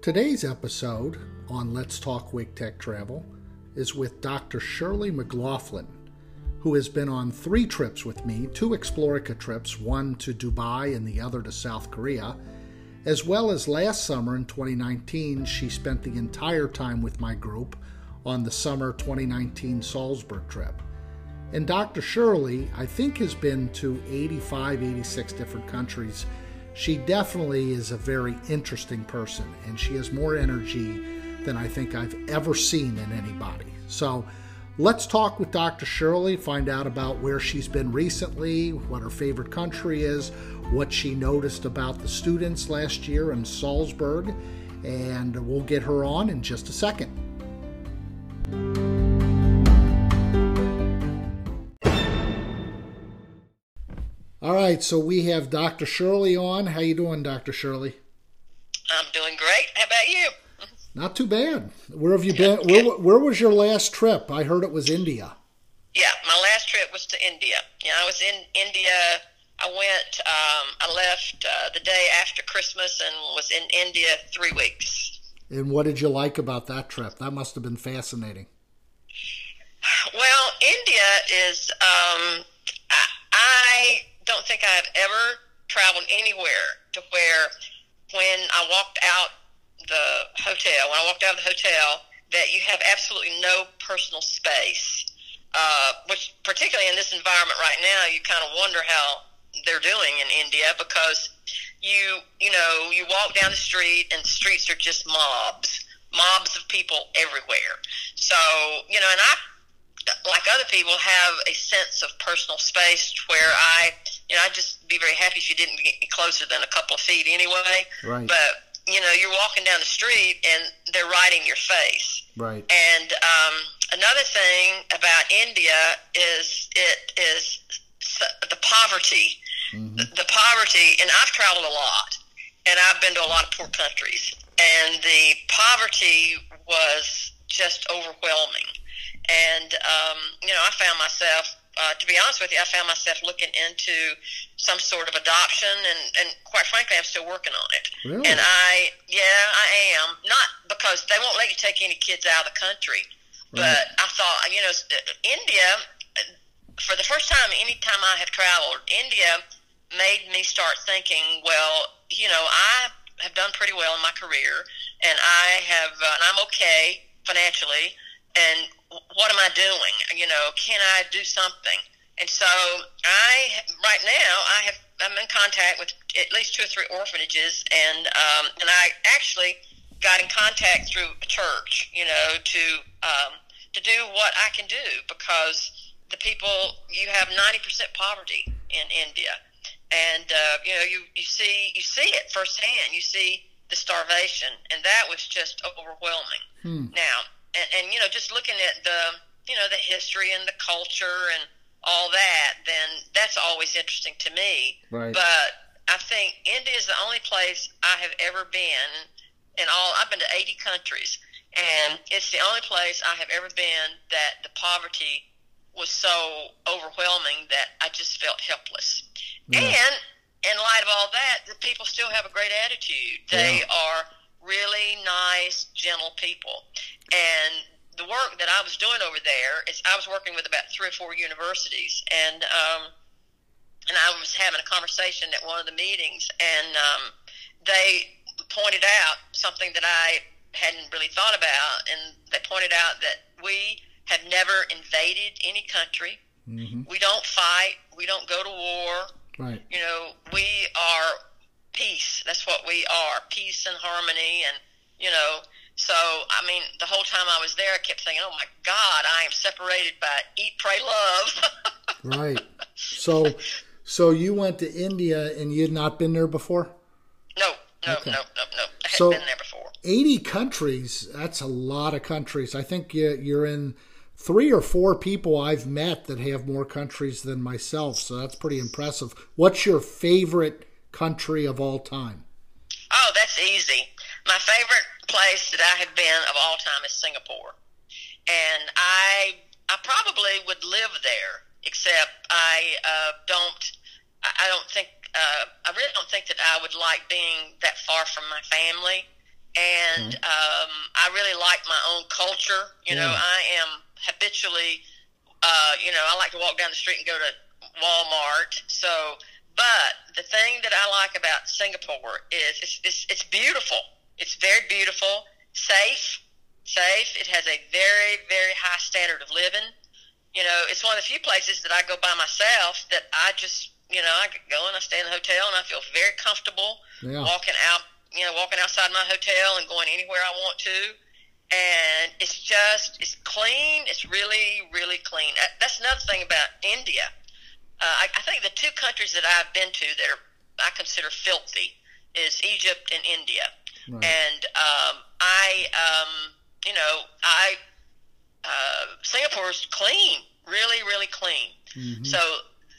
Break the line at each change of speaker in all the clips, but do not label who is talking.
Today's episode on Let's Talk Wake Tech Travel is with Dr. Shirley McLaughlin, who has been on three trips with me two Explorica trips, one to Dubai and the other to South Korea. As well as last summer in 2019, she spent the entire time with my group on the summer 2019 Salzburg trip. And Dr. Shirley, I think, has been to 85, 86 different countries she definitely is a very interesting person and she has more energy than I think I've ever seen in anybody. So let's talk with Dr. Shirley, find out about where she's been recently, what her favorite country is, what she noticed about the students last year in Salzburg, and we'll get her on in just a second. All right, so we have Dr. Shirley on. How you doing, Dr. Shirley?
I'm doing great. How about you?
Not too bad. Where have you been? Where, where was your last trip? I heard it was India.
Yeah, my last trip was to India. Yeah, I was in India. I went. Um, I left uh, the day after Christmas and was in India three weeks.
And what did you like about that trip? That must have been fascinating.
Well, India is. Um, I, I don't think I've ever traveled anywhere to where when I walked out the hotel, when I walked out of the hotel, that you have absolutely no personal space. Uh, which, particularly in this environment right now, you kind of wonder how they're doing in India because you, you know, you walk down the street and the streets are just mobs, mobs of people everywhere. So, you know, and I like other people, have a sense of personal space where I, you know, I'd just be very happy if you didn't get closer than a couple of feet anyway.
Right.
But, you know, you're walking down the street and they're right in your face.
Right.
And um, another thing about India is it is the poverty. Mm-hmm. The, the poverty, and I've traveled a lot, and I've been to a lot of poor countries, and the poverty was just overwhelming and, um, you know, I found myself, uh, to be honest with you, I found myself looking into some sort of adoption, and, and quite frankly, I'm still working on it.
Really?
And I, yeah, I am. Not because they won't let you take any kids out of the country, right. but I thought, you know, India, for the first time, any time I have traveled, India made me start thinking, well, you know, I have done pretty well in my career, and I have, uh, and I'm okay financially, and what am I doing? You know, can I do something? And so I, right now, I have I'm in contact with at least two or three orphanages, and um, and I actually got in contact through a church, you know, to um, to do what I can do because the people you have ninety percent poverty in India, and uh, you know you you see you see it firsthand. You see the starvation, and that was just overwhelming.
Hmm.
Now and, and you know, just looking at the you know the history and the culture and all that, then that's always interesting to me.
Right.
But I think India is the only place I have ever been in all. I've been to 80 countries, and it's the only place I have ever been that the poverty was so overwhelming that I just felt helpless. Yeah. And in light of all that, the people still have a great attitude. They yeah. are really nice, gentle people. And the work that I was doing over there is I was working with about three or four universities, and um, and I was having a conversation at one of the meetings, and um, they pointed out something that I hadn't really thought about, and they pointed out that we have never invaded any country.
Mm-hmm.
We don't fight. We don't go to war.
Right.
You know, we are peace. That's what we are peace and harmony. And, you know, so, I mean, the whole time I was there, I kept thinking, oh my God, I am separated by eat, pray,
love. right. So, so you went to India and you had not been there before?
No, no, okay. no, no, no. I
so,
been there before.
80 countries, that's a lot of countries. I think you're in three or four people I've met that have more countries than myself. So that's pretty impressive. What's your favorite country of all time?
Oh, that's easy. My favorite place that I have been of all time is Singapore, and I I probably would live there, except I uh, don't I don't think uh, I really don't think that I would like being that far from my family, and um, I really like my own culture. You know, I am habitually, uh, you know, I like to walk down the street and go to Walmart. So, but the thing that I like about Singapore is it's, it's, it's beautiful. It's very beautiful, safe, safe. It has a very, very high standard of living. You know, it's one of the few places that I go by myself that I just, you know, I go and I stay in the hotel and I feel very comfortable
Yeah.
walking out, you know, walking outside my hotel and going anywhere I want to. And it's just, it's clean. It's really, really clean. That's another thing about India. Uh, I, I think the two countries that I've been to that are, I consider filthy is Egypt and India.
Right.
And um, I, um, you know, I, uh, Singapore's clean, really, really clean.
Mhm.
So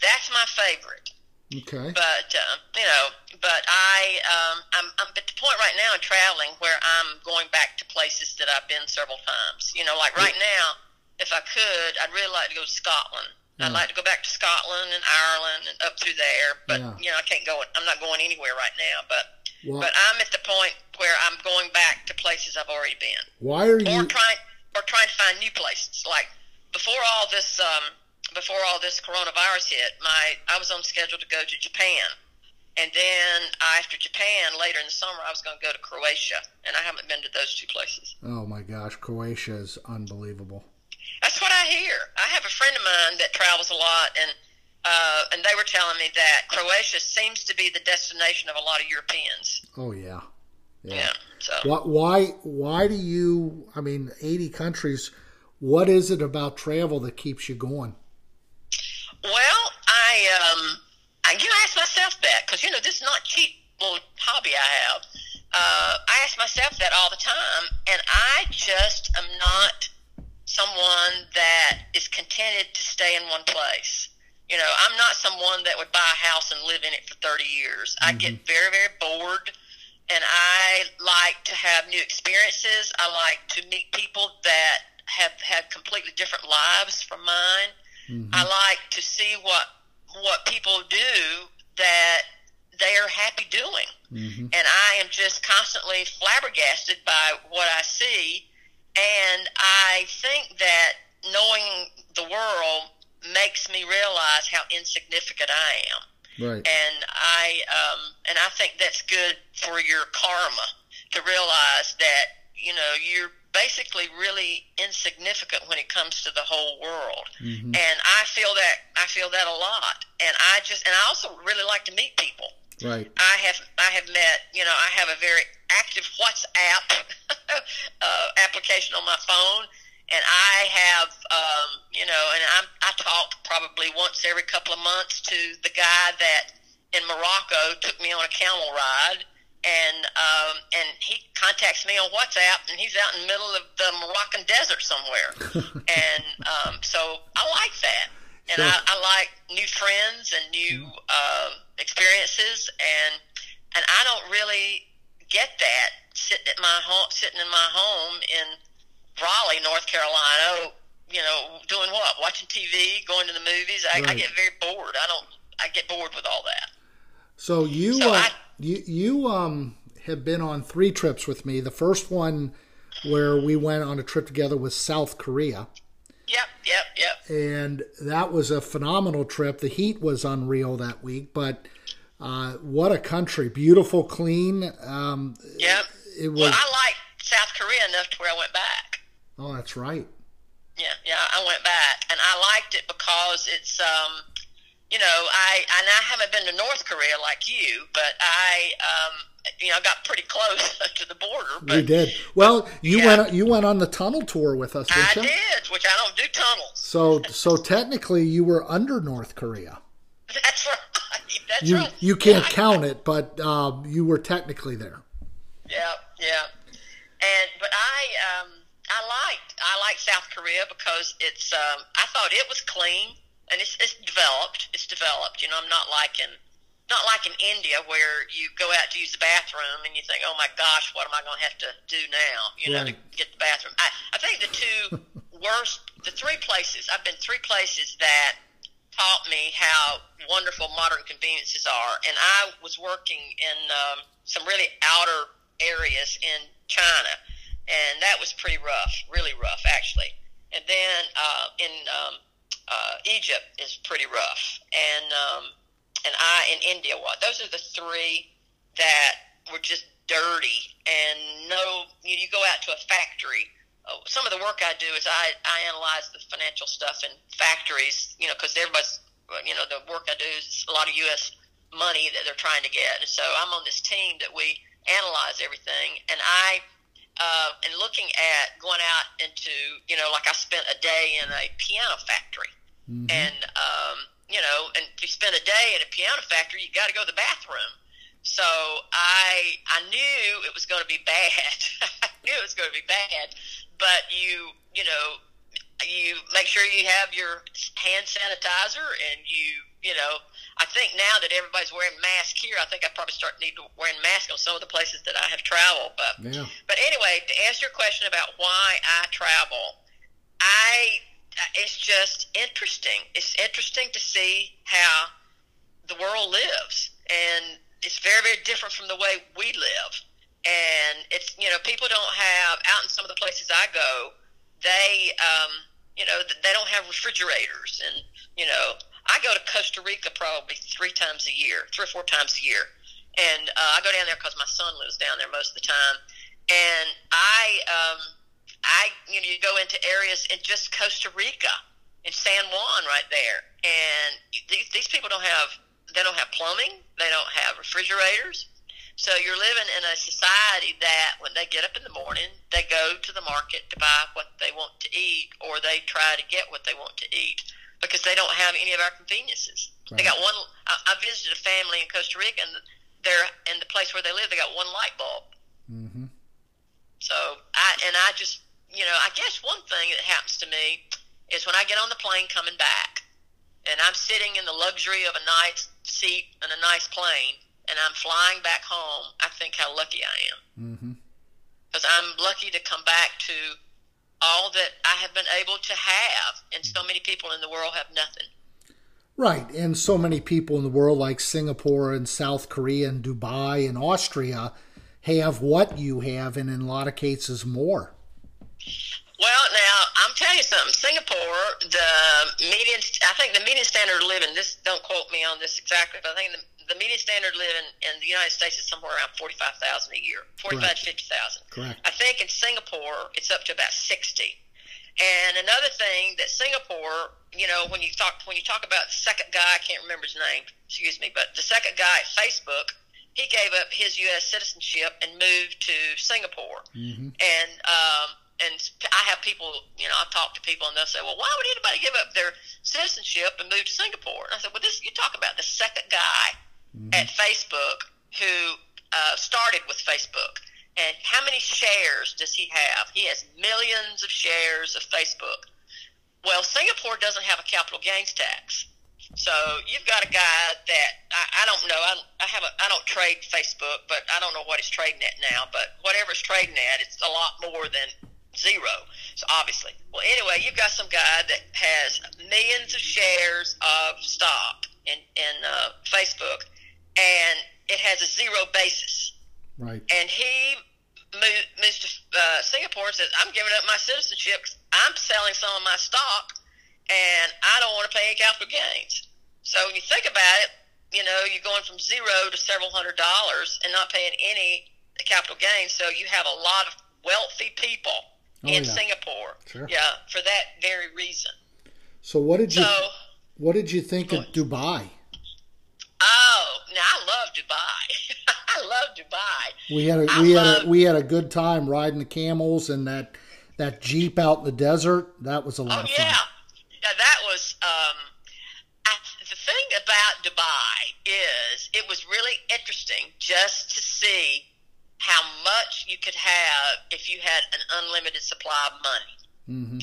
that's my favorite
Okay.
but uh, you know, but I um, I'm I'm at the point right now in traveling where I'm going back to places that I've been several times. You know, like right now, if I could, I'd really like to go to Scotland. I'd like to go back to Scotland and Ireland and up through there, but
Yeah.
you know, I can't go. I'm not going anywhere right now, but but I'm at the point where I'm going back to places I've already been
why are
or
you?
trying or trying to find new places. Like before all this, um, before all this coronavirus hit, my I was on schedule to go to Japan, and then after Japan, later in the summer, I was going to go to Croatia, and I haven't been to those two places.
Oh my gosh, Croatia is unbelievable.
That's what I hear. I have a friend of mine that travels a lot, and uh, and they were telling me that Croatia seems to be the destination of a lot of Europeans.
Oh yeah.
Yeah. So.
Why, why why do you I mean 80 countries what is it about travel that keeps you going?
Well, I um, I you know, I ask myself that because you know this is not cheap little hobby I have. Uh, I ask myself that all the time, and I just am not someone that is contented to stay in one place. You know, I'm not someone that would buy a house and live in it for 30 years. I get very, very bored, and I like to have new experiences. I like to meet people that have had completely different lives from mine.
Mhm.
I like to see what what people do that they are happy doing,
Mhm.
and I am just constantly flabbergasted by what I see. And I think that knowing the world makes me realize how insignificant I am
Right.
and I um, and I think that's good for your karma to realize that you know you're basically really insignificant when it comes to the whole world.
Mhm.
And I feel that I feel that a lot. And I just and I also really like to meet people.
Right.
I have I have met you know I have a very active WhatsApp uh, application on my phone, and I have um, you know and I'm I talk probably once every couple of months to the guy that in Morocco took me on a camel ride. And um, and he contacts me on WhatsApp, and he's out in the middle of the Moroccan desert somewhere, and um, so I like that, and
Sure.
I, I like new friends and new uh, experiences, and and I don't really get that sitting at my home, sitting in my home in Raleigh, North Carolina. You know, doing what? Watching TV, going to the movies. I, I get very bored. I don't. I get bored with all that.
So you
So
uh,
I-
you you um have been on three trips with me. The first one where we went on a trip together was South Korea.
Yep, yep, yep.
and that was a phenomenal trip. The heat was unreal that week, but uh, what a country! Beautiful, clean. Um,
Yep.
It was.
Well, I like South Korea enough to where I went back.
oh, that's right.
Yeah, yeah, I went back, and I liked it because it's, um, you know, I and I haven't been to North Korea like you, but I, um, you know, got pretty close to the border. But
we did well. You
Yeah.
went. You went on the tunnel tour with us,
I
didn't you?
did, which I don't do tunnels.
So, so technically, you were under North Korea.
That's right. That's
You
right.
you can't count it, but um, you were technically there.
Yeah, yeah. And but I um I liked I like South Korea because it's um I thought it was clean and it's it's developed. It's developed. You know, I'm not like in not like in India where you go out to use the bathroom and you think, oh my gosh, what am I going to have to do now? You know, to get the bathroom. I I think the two worst, the three places I've been three places that taught me how wonderful modern conveniences are. And I was working in um, some really outer areas in China, and that was pretty rough, really rough actually. And then uh, in um, uh, Egypt is pretty rough, and um, and I in India was. Those are the three that were just dirty and no. You, you go out to a factory. Uh, some of the work I do is I I analyze the financial stuff in factories. You know, because everybody's you know the work I do is a lot of U.S. money that they're trying to get, and so I'm on this team that we analyze everything, and I uh, and looking at going out into, you know, like I spent a day in a piano factory. Mm-hmm. And, um, you know, and if you spend a day in a piano factory, you got to go to the bathroom. So I I knew it was going to be bad. I knew it was going to be bad, but you you know you make sure you have your hand sanitizer and you you know I think now that everybody's wearing masks here, I think I probably start need to wearing masks on some of the places that I have traveled. But yeah. but anyway, to answer your question about why I travel, I it's just interesting. It's interesting to see how the world lives, and it's very very different from the way we live. And it's you know people don't have out in some of the places I go, they um, you know they don't have refrigerators, and you know I go to Costa Rica probably three times a year, three or four times a year, and uh, I go down there because my son lives down there most of the time. And I, um, I, you know, you go into areas in just Costa Rica, in San Juan, right there, and these, these people don't have, they don't have plumbing, they don't have refrigerators. So you're living in a society that when they get up in the morning, they go to the market to buy what they want to eat, or they try to get what they want to eat because they don't have any of our conveniences. Right. They got one. I, I visited a family in Costa Rica, and they're in the place where they live. They got one light bulb. Mm-hmm. So I and I just you know I guess one thing that happens to me is when I get on the plane coming back, and I'm sitting in the luxury of a nice seat and a nice plane, and I'm flying back home. I think how lucky I am. Mm-hmm. Because I'm lucky to come back to all that I have been able to have, and so many people in the world have nothing.
Right, and so many people in the world, like Singapore and South Korea and Dubai and Austria, have what you have, and in a lot of cases more.
Well, now I'm telling you something. Singapore, the median, I think the median standard of living. This don't quote me on this exactly, but I think the the median standard living in the United States is somewhere around forty five thousand a year, forty five to fifty thousand.
Correct.
I think in Singapore it's up to about sixty. And another thing that Singapore, you know, when you talk when you talk about the second guy, I can't remember his name, excuse me, but the second guy at Facebook, he gave up his U.S. citizenship and moved to Singapore. Mm-hmm. And um, and I have people, you know, I talk to people and they'll say, well, why would anybody give up their citizenship and move to Singapore? And I said, well, this you talk about the second guy mm-hmm. at Facebook who uh, started with Facebook. And how many shares does he have? He has millions of shares of Facebook. Well, Singapore doesn't have a capital gains tax. So you've got a guy that I, I don't know. I, I have a I don't trade Facebook, but I don't know what he's trading at now. But whatever it's trading at, it's a lot more than zero. So obviously, well, anyway, you've got some guy that has millions of shares of stock in in uh, Facebook, and it has a zero basis.
Right.
And he moved, moved to uh, Singapore and says, I'm giving up my citizenship. I'm selling some of my stock, and I don't want to pay any capital gains. So when you think about it, you know, you're going from zero to several hundred dollars and not paying any capital gains. So you have a lot of wealthy people oh, in yeah. Singapore.
Sure.
Yeah, for that very reason.
So what did you so, what did you think of Dubai?
Oh, now I love Dubai. I love Dubai.
We had a I we love, had a we had a good time riding the camels and that that jeep out in the desert. That was a lot
oh,
of
fun. Yeah, yeah, that was. Um, I, the thing about Dubai is it was really interesting just to see how much you could have if you had an unlimited supply of money. Mm-hmm.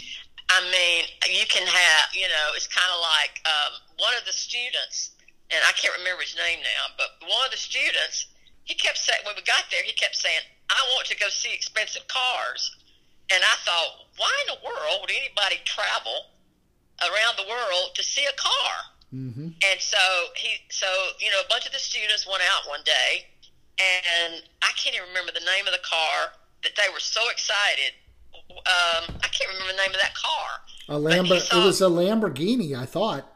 I mean, you can have, you know, it's kind of like um, one of the students and I can't remember his name now, but one of the students, he kept saying, when we got there, he kept saying, I want to go see expensive cars. And I thought, why in the world would anybody travel around the world to see a car? Mm-hmm. And so he, so, you know, a bunch of the students went out one day, and I can't even remember the name of the car that they were so excited. Um, I can't remember the name of that car.
A Lambo-
saw-
it was a Lamborghini, I thought.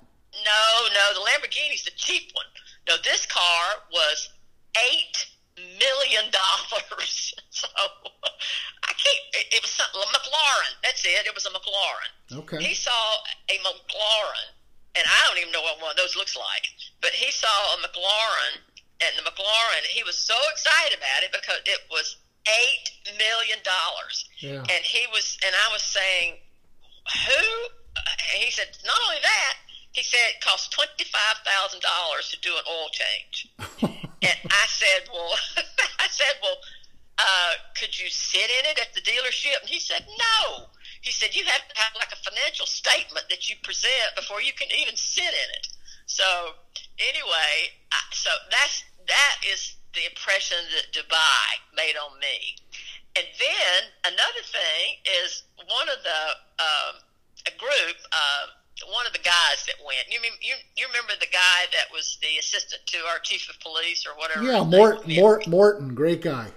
No, no, the Lamborghini's the cheap one. No, this car was eight million dollars. so I can't. It, it was something. A McLaren. That's it. It was a McLaren.
Okay.
He saw a McLaren, and I don't even know what one of those looks like. But he saw a McLaren, and the McLaren. He was so excited about it because it was eight million dollars.
Yeah.
And he was, and I was saying, who? And he said, not only that, he said it cost twenty five thousand dollars to do an oil change. and I said, well, I said, well, uh, could you sit in it at the dealership? And he said, no. He said you have to have like a financial statement that you present before you can even sit in it. So anyway, I, so that's that is the impression that Dubai made on me. And then another thing is one of the um, a group, uh, one of the guys that went. You mean you you remember the guy that was the assistant to our chief of police or whatever?
Yeah, Mort. Mort, Morton, great guy.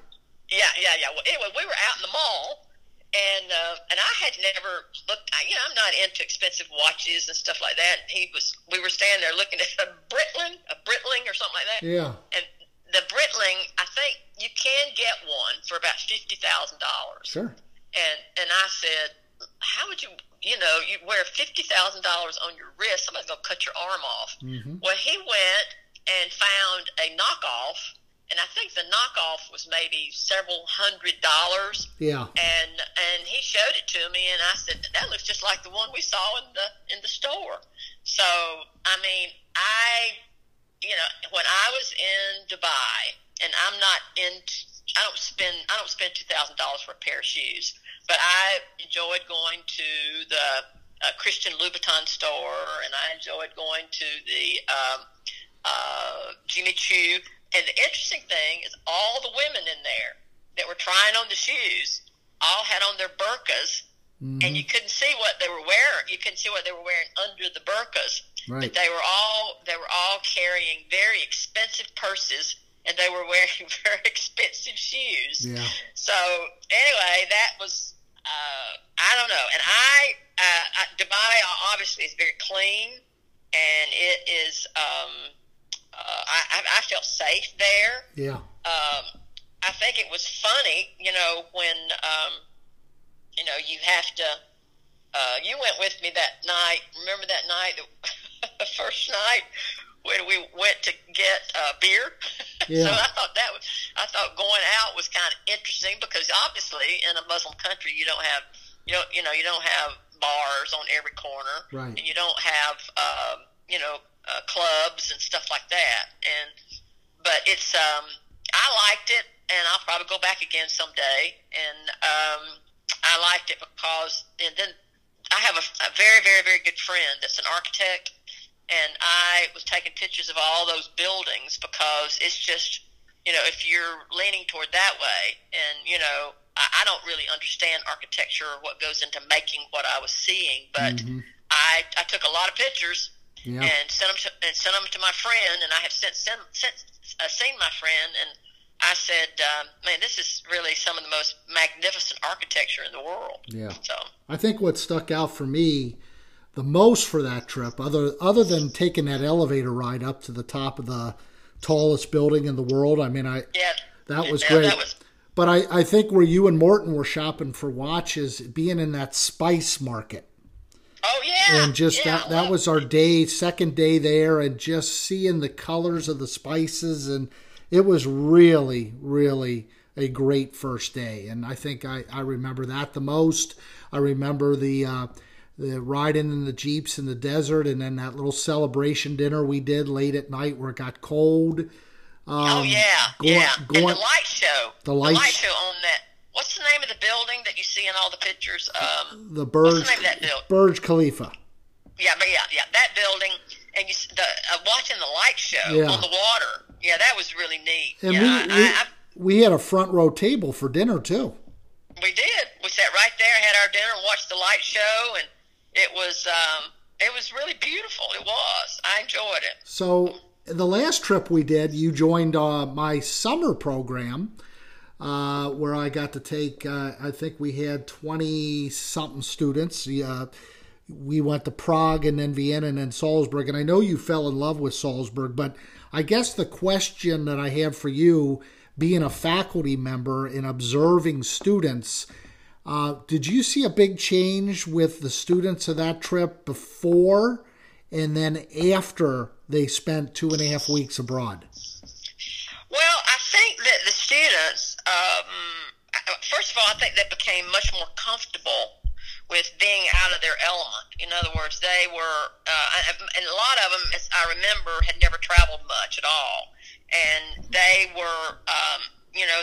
Yeah, yeah, yeah. Well, anyway, we were out in the mall, and uh, and I had never looked. I, you know, I'm not into expensive watches and stuff like that. He was. We were standing there looking at a Breitling, a Breitling or something like that.
Yeah.
And the Breitling, I think you can get one for about fifty thousand dollars.
Sure.
And and I said, how would you, you know, you wear fifty thousand dollars on your wrist? Somebody's gonna cut your arm off.
Mhm.
Well, he went and found a knockoff, and I think the knockoff was maybe several hundred dollars.
Yeah.
And and he showed it to me, and I said that looks just like the one we saw in the in the store. So I mean, I, you know, when I was in Dubai, and I'm not in, I don't spend I don't spend two thousand dollars for a pair of shoes, but I enjoyed going to the uh, Christian Louboutin store, and I enjoyed going to the um, uh, Jimmy Choo. And the interesting thing is, all the women in there that were trying on the shoes all had on their burqas,
Mhm.
and you couldn't see what they were wearing. You couldn't see what they were wearing under the burkas.
Right.
But they were all they were all carrying very expensive purses, and they were wearing very expensive shoes.
Yeah.
So anyway, that was uh, I don't know, and I, uh, I Dubai obviously is very clean, and it is. Um, uh, I, I felt safe there.
Yeah.
Um, I think it was funny, you know, when um, you know you have to. Uh, you went with me that night. Remember that night, the first night when we went to get uh, beer.
Yeah.
so I thought that was. I thought going out was kind of interesting because obviously in a Muslim country you don't have you don't you know you don't have bars on every corner,
Right.
and you don't have um, you know uh, clubs and stuff like that. And but it's um, I liked it, and I'll probably go back again someday. And um, I liked it because, and then I have a, a very, very, very good friend that's an architect, and I was taking pictures of all those buildings because it's just, you know, if you're leaning toward that way, and you know, I, I don't really understand architecture or what goes into making what I was seeing, but
Mhm.
I I took a lot of pictures
Yeah.
and sent them to, and sent them to my friend, and I have since sent, sent, uh, seen my friend, and I said, um, "Man, this is really some of the most magnificent architecture in the world."
Yeah.
So,
I think what stuck out for me the most for that trip, other other than taking that elevator ride up to the top of the tallest building in the world, I mean, I
yeah,
that was
yeah,
great.
That was,
But I, I think where you and Morton were shopping for watches, being in that spice market,
oh yeah,
and just
yeah,
that that was our day, second day there, and just seeing the colors of the spices, and it was really, really a great first day. And I think I, I remember that the most. I remember the uh, the riding in the jeeps in the desert, and then that little celebration dinner we did late at night where it got cold.
oh
Um,
yeah,
going-
yeah,
going-
and the light show,
The light sh-
show on that. What's the name of the building that you see in all the pictures? Um,
The
what's
Burj
the name of that building?
Burj Khalifa.
Yeah, but yeah, yeah, that building, and you the uh, watching the light show
Yeah.
on the water. Yeah, that was really neat.
And
yeah,
we,
I,
we,
I,
we had a front row table for dinner too.
We did. We sat right there, had our dinner, watched the light show, and it was um, it was really beautiful. It was. I enjoyed it.
So the last trip we did, you joined uh, my summer program uh, where I got to take. Uh, I think we had twenty something students. Uh, we went to Prague and then Vienna and then Salzburg, and I know you fell in love with Salzburg. But I guess the question that I have for you, being a faculty member and observing students. Uh, did you see a big change with the students of that trip before and then after they spent two and a half weeks abroad?
Well, I think that the students, um, first of all, I think they became much more comfortable with being out of their element. In other words, they were, uh, and a lot of them, as I remember, had never traveled much at all, and they were, um, you know,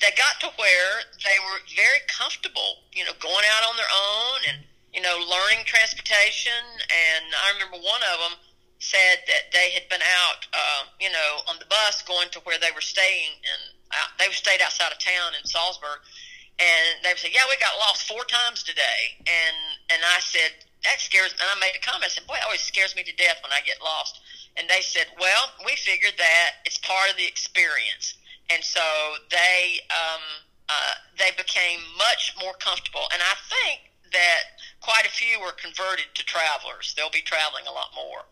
they got to where they were very comfortable, you know, going out on their own and you know learning transportation. And I remember one of them said that they had been out, uh, you know, on the bus going to where they were staying, and they stayed outside of town in Salzburg. And they said, "Yeah, we got lost four times today." And and I said, "That scares." And I made a comment. I said, "Boy, it always scares me to death when I get lost." And they said, "Well, we figured that it's part of the experience." And so they um, uh, they became much more comfortable. And I think that quite a few were converted to travelers. They'll be traveling a lot more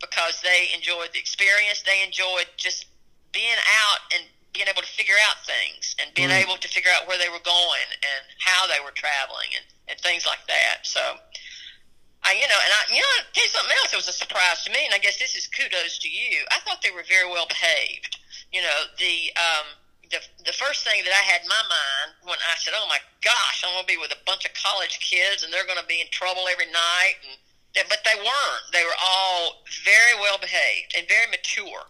because they enjoyed the experience. They enjoyed just being out and being able to figure out things and being able to figure out where they were going and how they were traveling and, and things like that. So, I, you know, and I, you know, I'll tell you something else that was a surprise to me, and I guess this is kudos to you. I thought they were very well behaved. You know, the, um, the, the first thing that I had in my mind when I said, "Oh my gosh, I'm going to be with a bunch of college kids and they're going to be in trouble every night," and but they weren't. They were all very well behaved and very mature.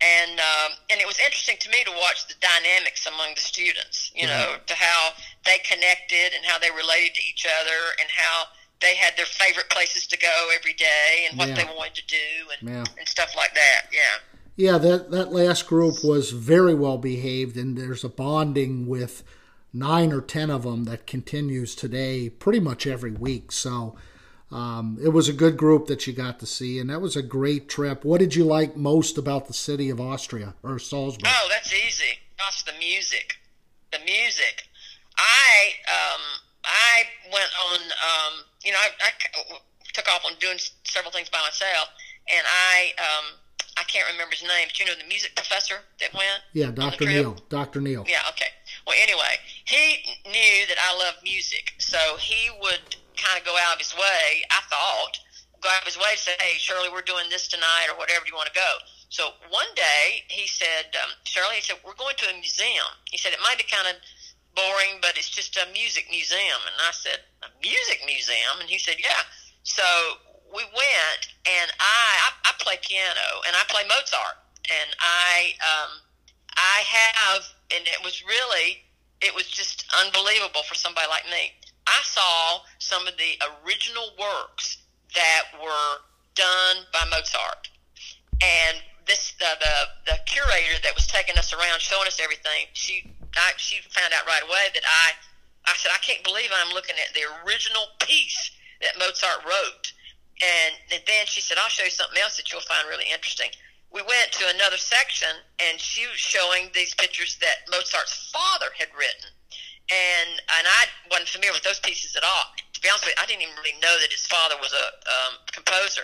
And um, and it was interesting to me to watch the dynamics among the students. You know, to how they connected and how they related to each other and how they had their favorite places to go every day and what yeah. they wanted to do and yeah. and stuff like that. Yeah.
Yeah, that that last group was very well behaved, and there's a bonding with nine or ten of them that continues today, pretty much every week. So um, it was a good group that you got to see, and that was a great trip. What did you like most about the city of Austria or Salzburg?
Oh, that's easy. That's the music. The music. I um, I went on. Um, you know, I, I took off on doing several things by myself, and I um, I can't remember his name, but you know the music professor that went.
Yeah, Doctor Neil. Doctor Neil.
Yeah. Okay. Well, anyway, he knew that I love music, so he would kind of go out of his way, I thought, go out of his way to say, hey, Shirley, we're doing this tonight or whatever. You want to go? So one day he said, um, Shirley, he said, we're going to a museum. He said, it might be kind of boring, but it's just a music museum. And I said, a music museum? And he said, yeah. So we went, and I, I, I play piano, and I play Mozart. And I, um, I have, and it was really, it was just unbelievable for somebody like me. I saw some of the original works that were done by Mozart. And this uh, the the curator that was taking us around showing us everything, she I, she found out right away that I I said I can't believe I'm looking at the original piece that Mozart wrote. And, and then she said, I'll show you something else that you'll find really interesting. We went to another section, and she was showing these pictures that Mozart's father had written and and I wasn't familiar with those pieces at all. To be honest with you, I didn't even really know that his father was a um, composer.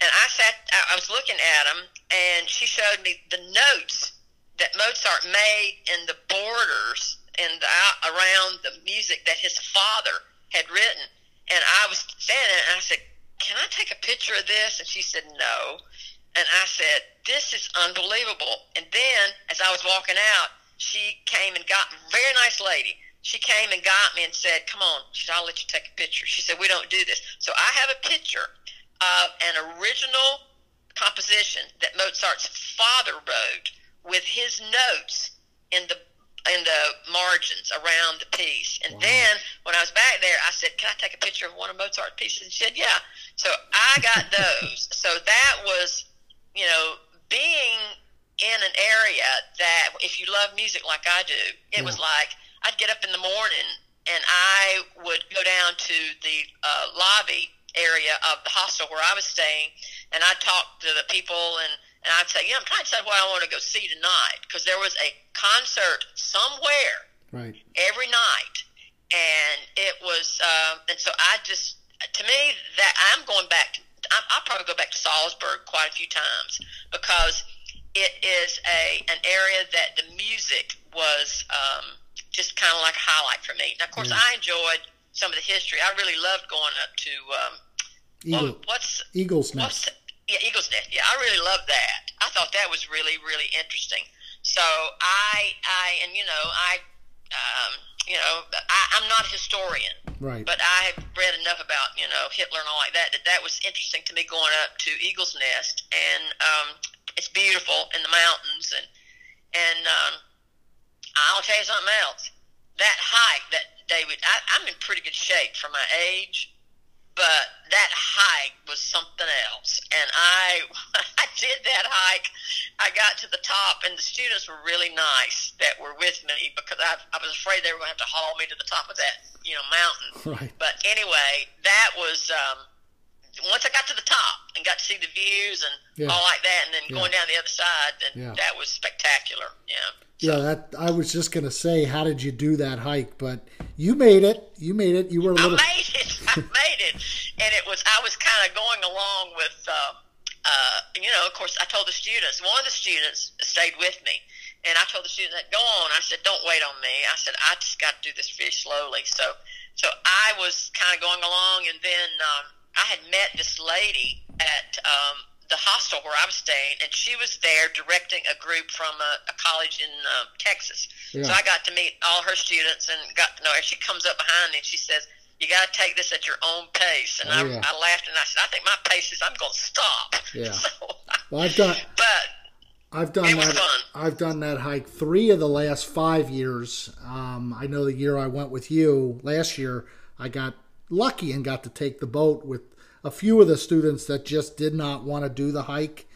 And I sat, I was looking at him, and she showed me the notes that Mozart made in the borders and the, around the music that his father had written. And I was standing and I said, "Can I take a picture of this?" And she said, "No." And I said, "This is unbelievable." And then, as I was walking out, she came and got very nice lady she came and got me and said, "Come on," she said, "I'll let you take a picture." She said, "We don't do this." So I have a picture of an original composition that Mozart's father wrote with his notes in the in the margins around the piece. And wow. then when I was back there, I said, "Can I take a picture of one of Mozart's pieces?" And she said, "Yeah." So I got those. so that was, you know, being in an area that if you love music like I do, it yeah. was like I'd get up in the morning and I would go down to the uh, lobby area of the hostel where I was staying, and I'd talk to the people and and I'd say, yeah, I'm trying to decide what I want to go see tonight because there was a concert somewhere
right.
every night, and it was, uh, and so I just, to me, that I'm going back. I, I'll probably go back to Salzburg quite a few times because it is a an area that the music was um, just kind of like a highlight for me. Now, of course,
Yeah.
I enjoyed some of the history. I really loved going up to um,
Eagle,
oh, what's
Eagle's
what's
Nest.
yeah Eagle's Nest. Yeah, I really loved that. I thought that was really really interesting. So I I and you know I um, you know I, I'm not a historian,
Right.
but I have read enough about you know Hitler and all like that that that was interesting to me going up to Eagle's Nest and um, it's beautiful in the mountains and and um, I'll tell you something else. That hike that David, I, I'm in pretty good shape for my age, but that hike was something else. And I I did that hike. I got to the top, and the students were really nice that were with me because I, I was afraid they were going to have to haul me to the top of that you know mountain.
Right.
But anyway, that was um, once I got to the top and got to see the views and
Yeah.
all like that, and then
Yeah.
going down the other side, then
Yeah.
that was spectacular. Yeah.
Yeah, that I was just gonna say, how did you do that hike? But you made it. You made it. You were a
I
little.
made it. I made it, and it was. I was kind of going along with. Uh, uh, you know, of course, I told the students. One of the students stayed with me, and I told the students, "Go on." I said, "Don't wait on me." I said, "I just got to do this very slowly." So, so I was kind of going along, and then um, I had met this lady at um, the hostel where I was staying, and she was there directing a group from a, a college in uh, Texas. So I got to meet all her students and got to know her. She comes up behind me and she says, "You got to take this at your own pace." And
Oh,
I,
yeah.
I laughed and I said, "I think my pace is I'm going to stop."
Yeah.
So,
Well, I've done.
but
I've done
It was
that.
fun.
I've done that hike three of the last five years. Um, I know the year I went with you last year, I got lucky and got to take the boat with a few of the students that just did not want to do the hike.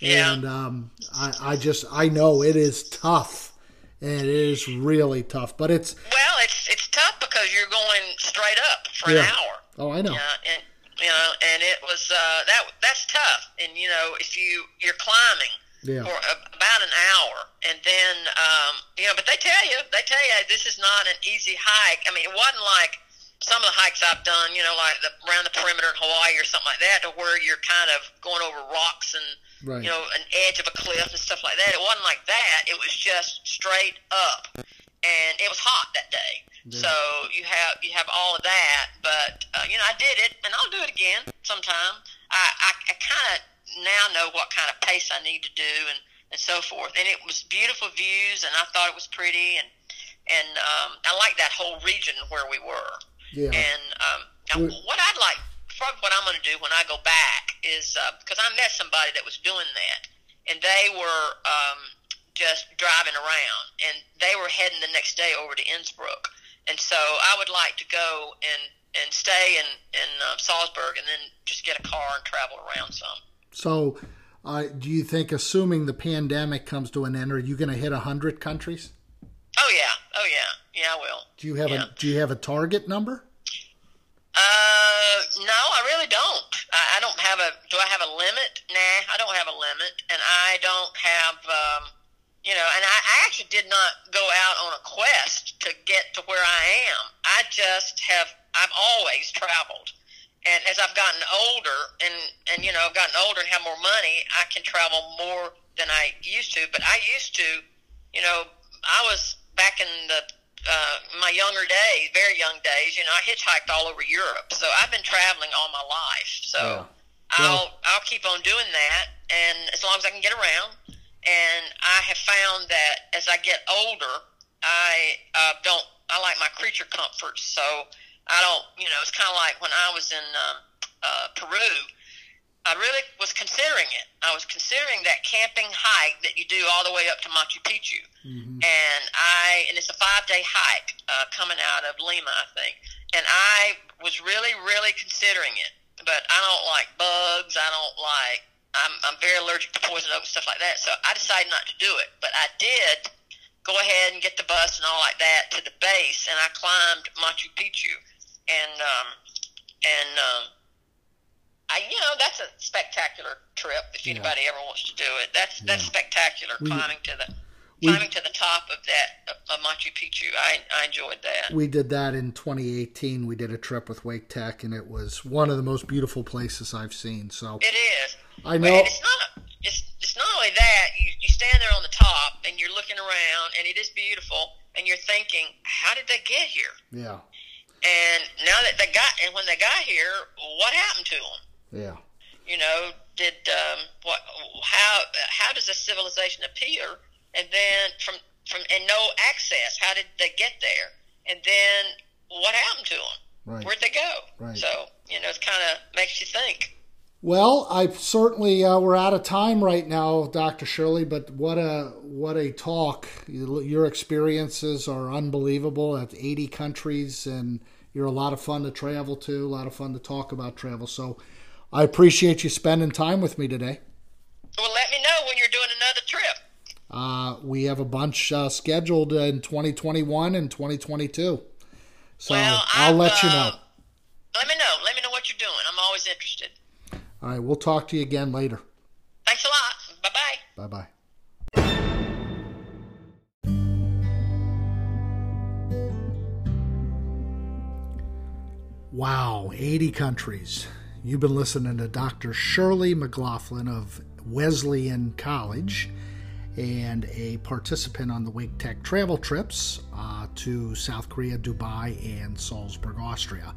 Yeah.
And um, I, I just I know it is tough, and it is really tough. But it's
well, it's it's tough because you're going straight up for
Yeah.
an hour.
oh I know
Yeah, and you know, and it was uh, that that's tough. And you know, if you you're climbing
yeah
for a, about an hour, and then um, you know, but they tell you they tell you this is not an easy hike. I mean, it wasn't like some of the hikes I've done, you know, like the, around the perimeter in Hawaii or something like that, to where you're kind of going over rocks and
right
you know an edge of a cliff and stuff like that. It wasn't like that. It was just straight up, and it was hot that day.
Yeah.
So you have you have all of that, but uh, you know I did it, and I'll do it again sometime. I I, I kind of now know what kind of pace I need to do, and and so forth. And it was beautiful views, and I thought it was pretty, and and um, I like that whole region where we were.
Yeah
And um, now what I'd like, probably what I'm going to do when I go back is because I met somebody that was doing that, and they were um, just driving around, and they were heading the next day over to Innsbruck, and so I would like to go and and stay in in uh, Salzburg, and then just get a car and travel around some.
So, uh, do you think, assuming the pandemic comes to an end, are you going to hit hundred countries?
Oh yeah, oh yeah, yeah, I will.
Do you have
Yeah.
a Do you have a target number?
Uh, no, I really don't. I, I don't have a. Do I have a limit? Nah, I don't have a limit, and I don't have. Um, you know, and I, I actually did not go out on a quest to get to where I am. I just have. I've always traveled, and as I've gotten older, and and you know, I've gotten older and have more money, I can travel more than I used to. But I used to, you know, I was back in the uh, my younger days, very young days, you know, I hitchhiked all over Europe. So I've been traveling all my life. So
Yeah.
I'll I'll keep on doing that, and as long as I can get around. And I have found that as I get older, I uh, don't. I like my creature comforts, so I don't. You know, it's kind of like when I was in um, uh, Peru. I really was considering it. I was considering that camping hike that you do all the way up to Machu Picchu
hmm
and I and it's a five day hike uh, coming out of Lima, I think. And I was really, really considering it, but I don't like bugs. I don't like. I'm I'm very allergic to poison oak and stuff like that. So I decided not to do it. But I did go ahead and get the bus and all like that to the base, and I climbed Machu Picchu, and um, and um, I, you know, that's a spectacular trip. If yeah. anybody ever wants to do it, that's that's spectacular. We, climbing to the we, climbing to the top of that of Machu Picchu. I I enjoyed that.
We did that in 2018. We did a trip with Wake Tech, and it was one of the most beautiful places I've seen. So
it is.
I know.
It's not. It's it's not only that. You you stand there on the top and you're looking around, and it is beautiful, and you're thinking, how did they get here?
Yeah.
And now that they got, and when they got here, what happened to them?
Yeah.
You know, did um, what? How how does a civilization appear? And then from from and no access. How did they get there? And then what happened to them?
Right.
Where'd they go?
Right.
So you know, it kind of makes you think.
Well, I certainly uh, we're out of time right now, Dr. Shirley. But what a what a talk! Your experiences are unbelievable. At 80 countries, and you're a lot of fun to travel to. A lot of fun to talk about travel. So I appreciate you spending time with me today.
Well, let me know when you're doing another trip.
Uh, we have a bunch uh, scheduled in 2021 and 2022. So well, I'll let uh, you know.
Let me know. Let me know what you're doing. I'm always interested.
All right. We'll talk to you again later.
Thanks a lot. Bye bye.
Bye bye. Wow, 80 countries. You've been listening to Dr. Shirley McLaughlin of Wesleyan College and a participant on the Wake Tech travel trips uh, to South Korea, Dubai, and Salzburg, Austria.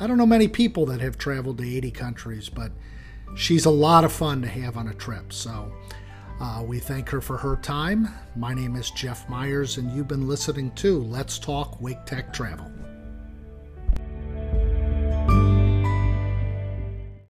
I don't know many people that have traveled to 80 countries, but she's a lot of fun to have on a trip. So uh, we thank her for her time. My name is Jeff Myers, and you've been listening to Let's Talk Wake Tech Travel.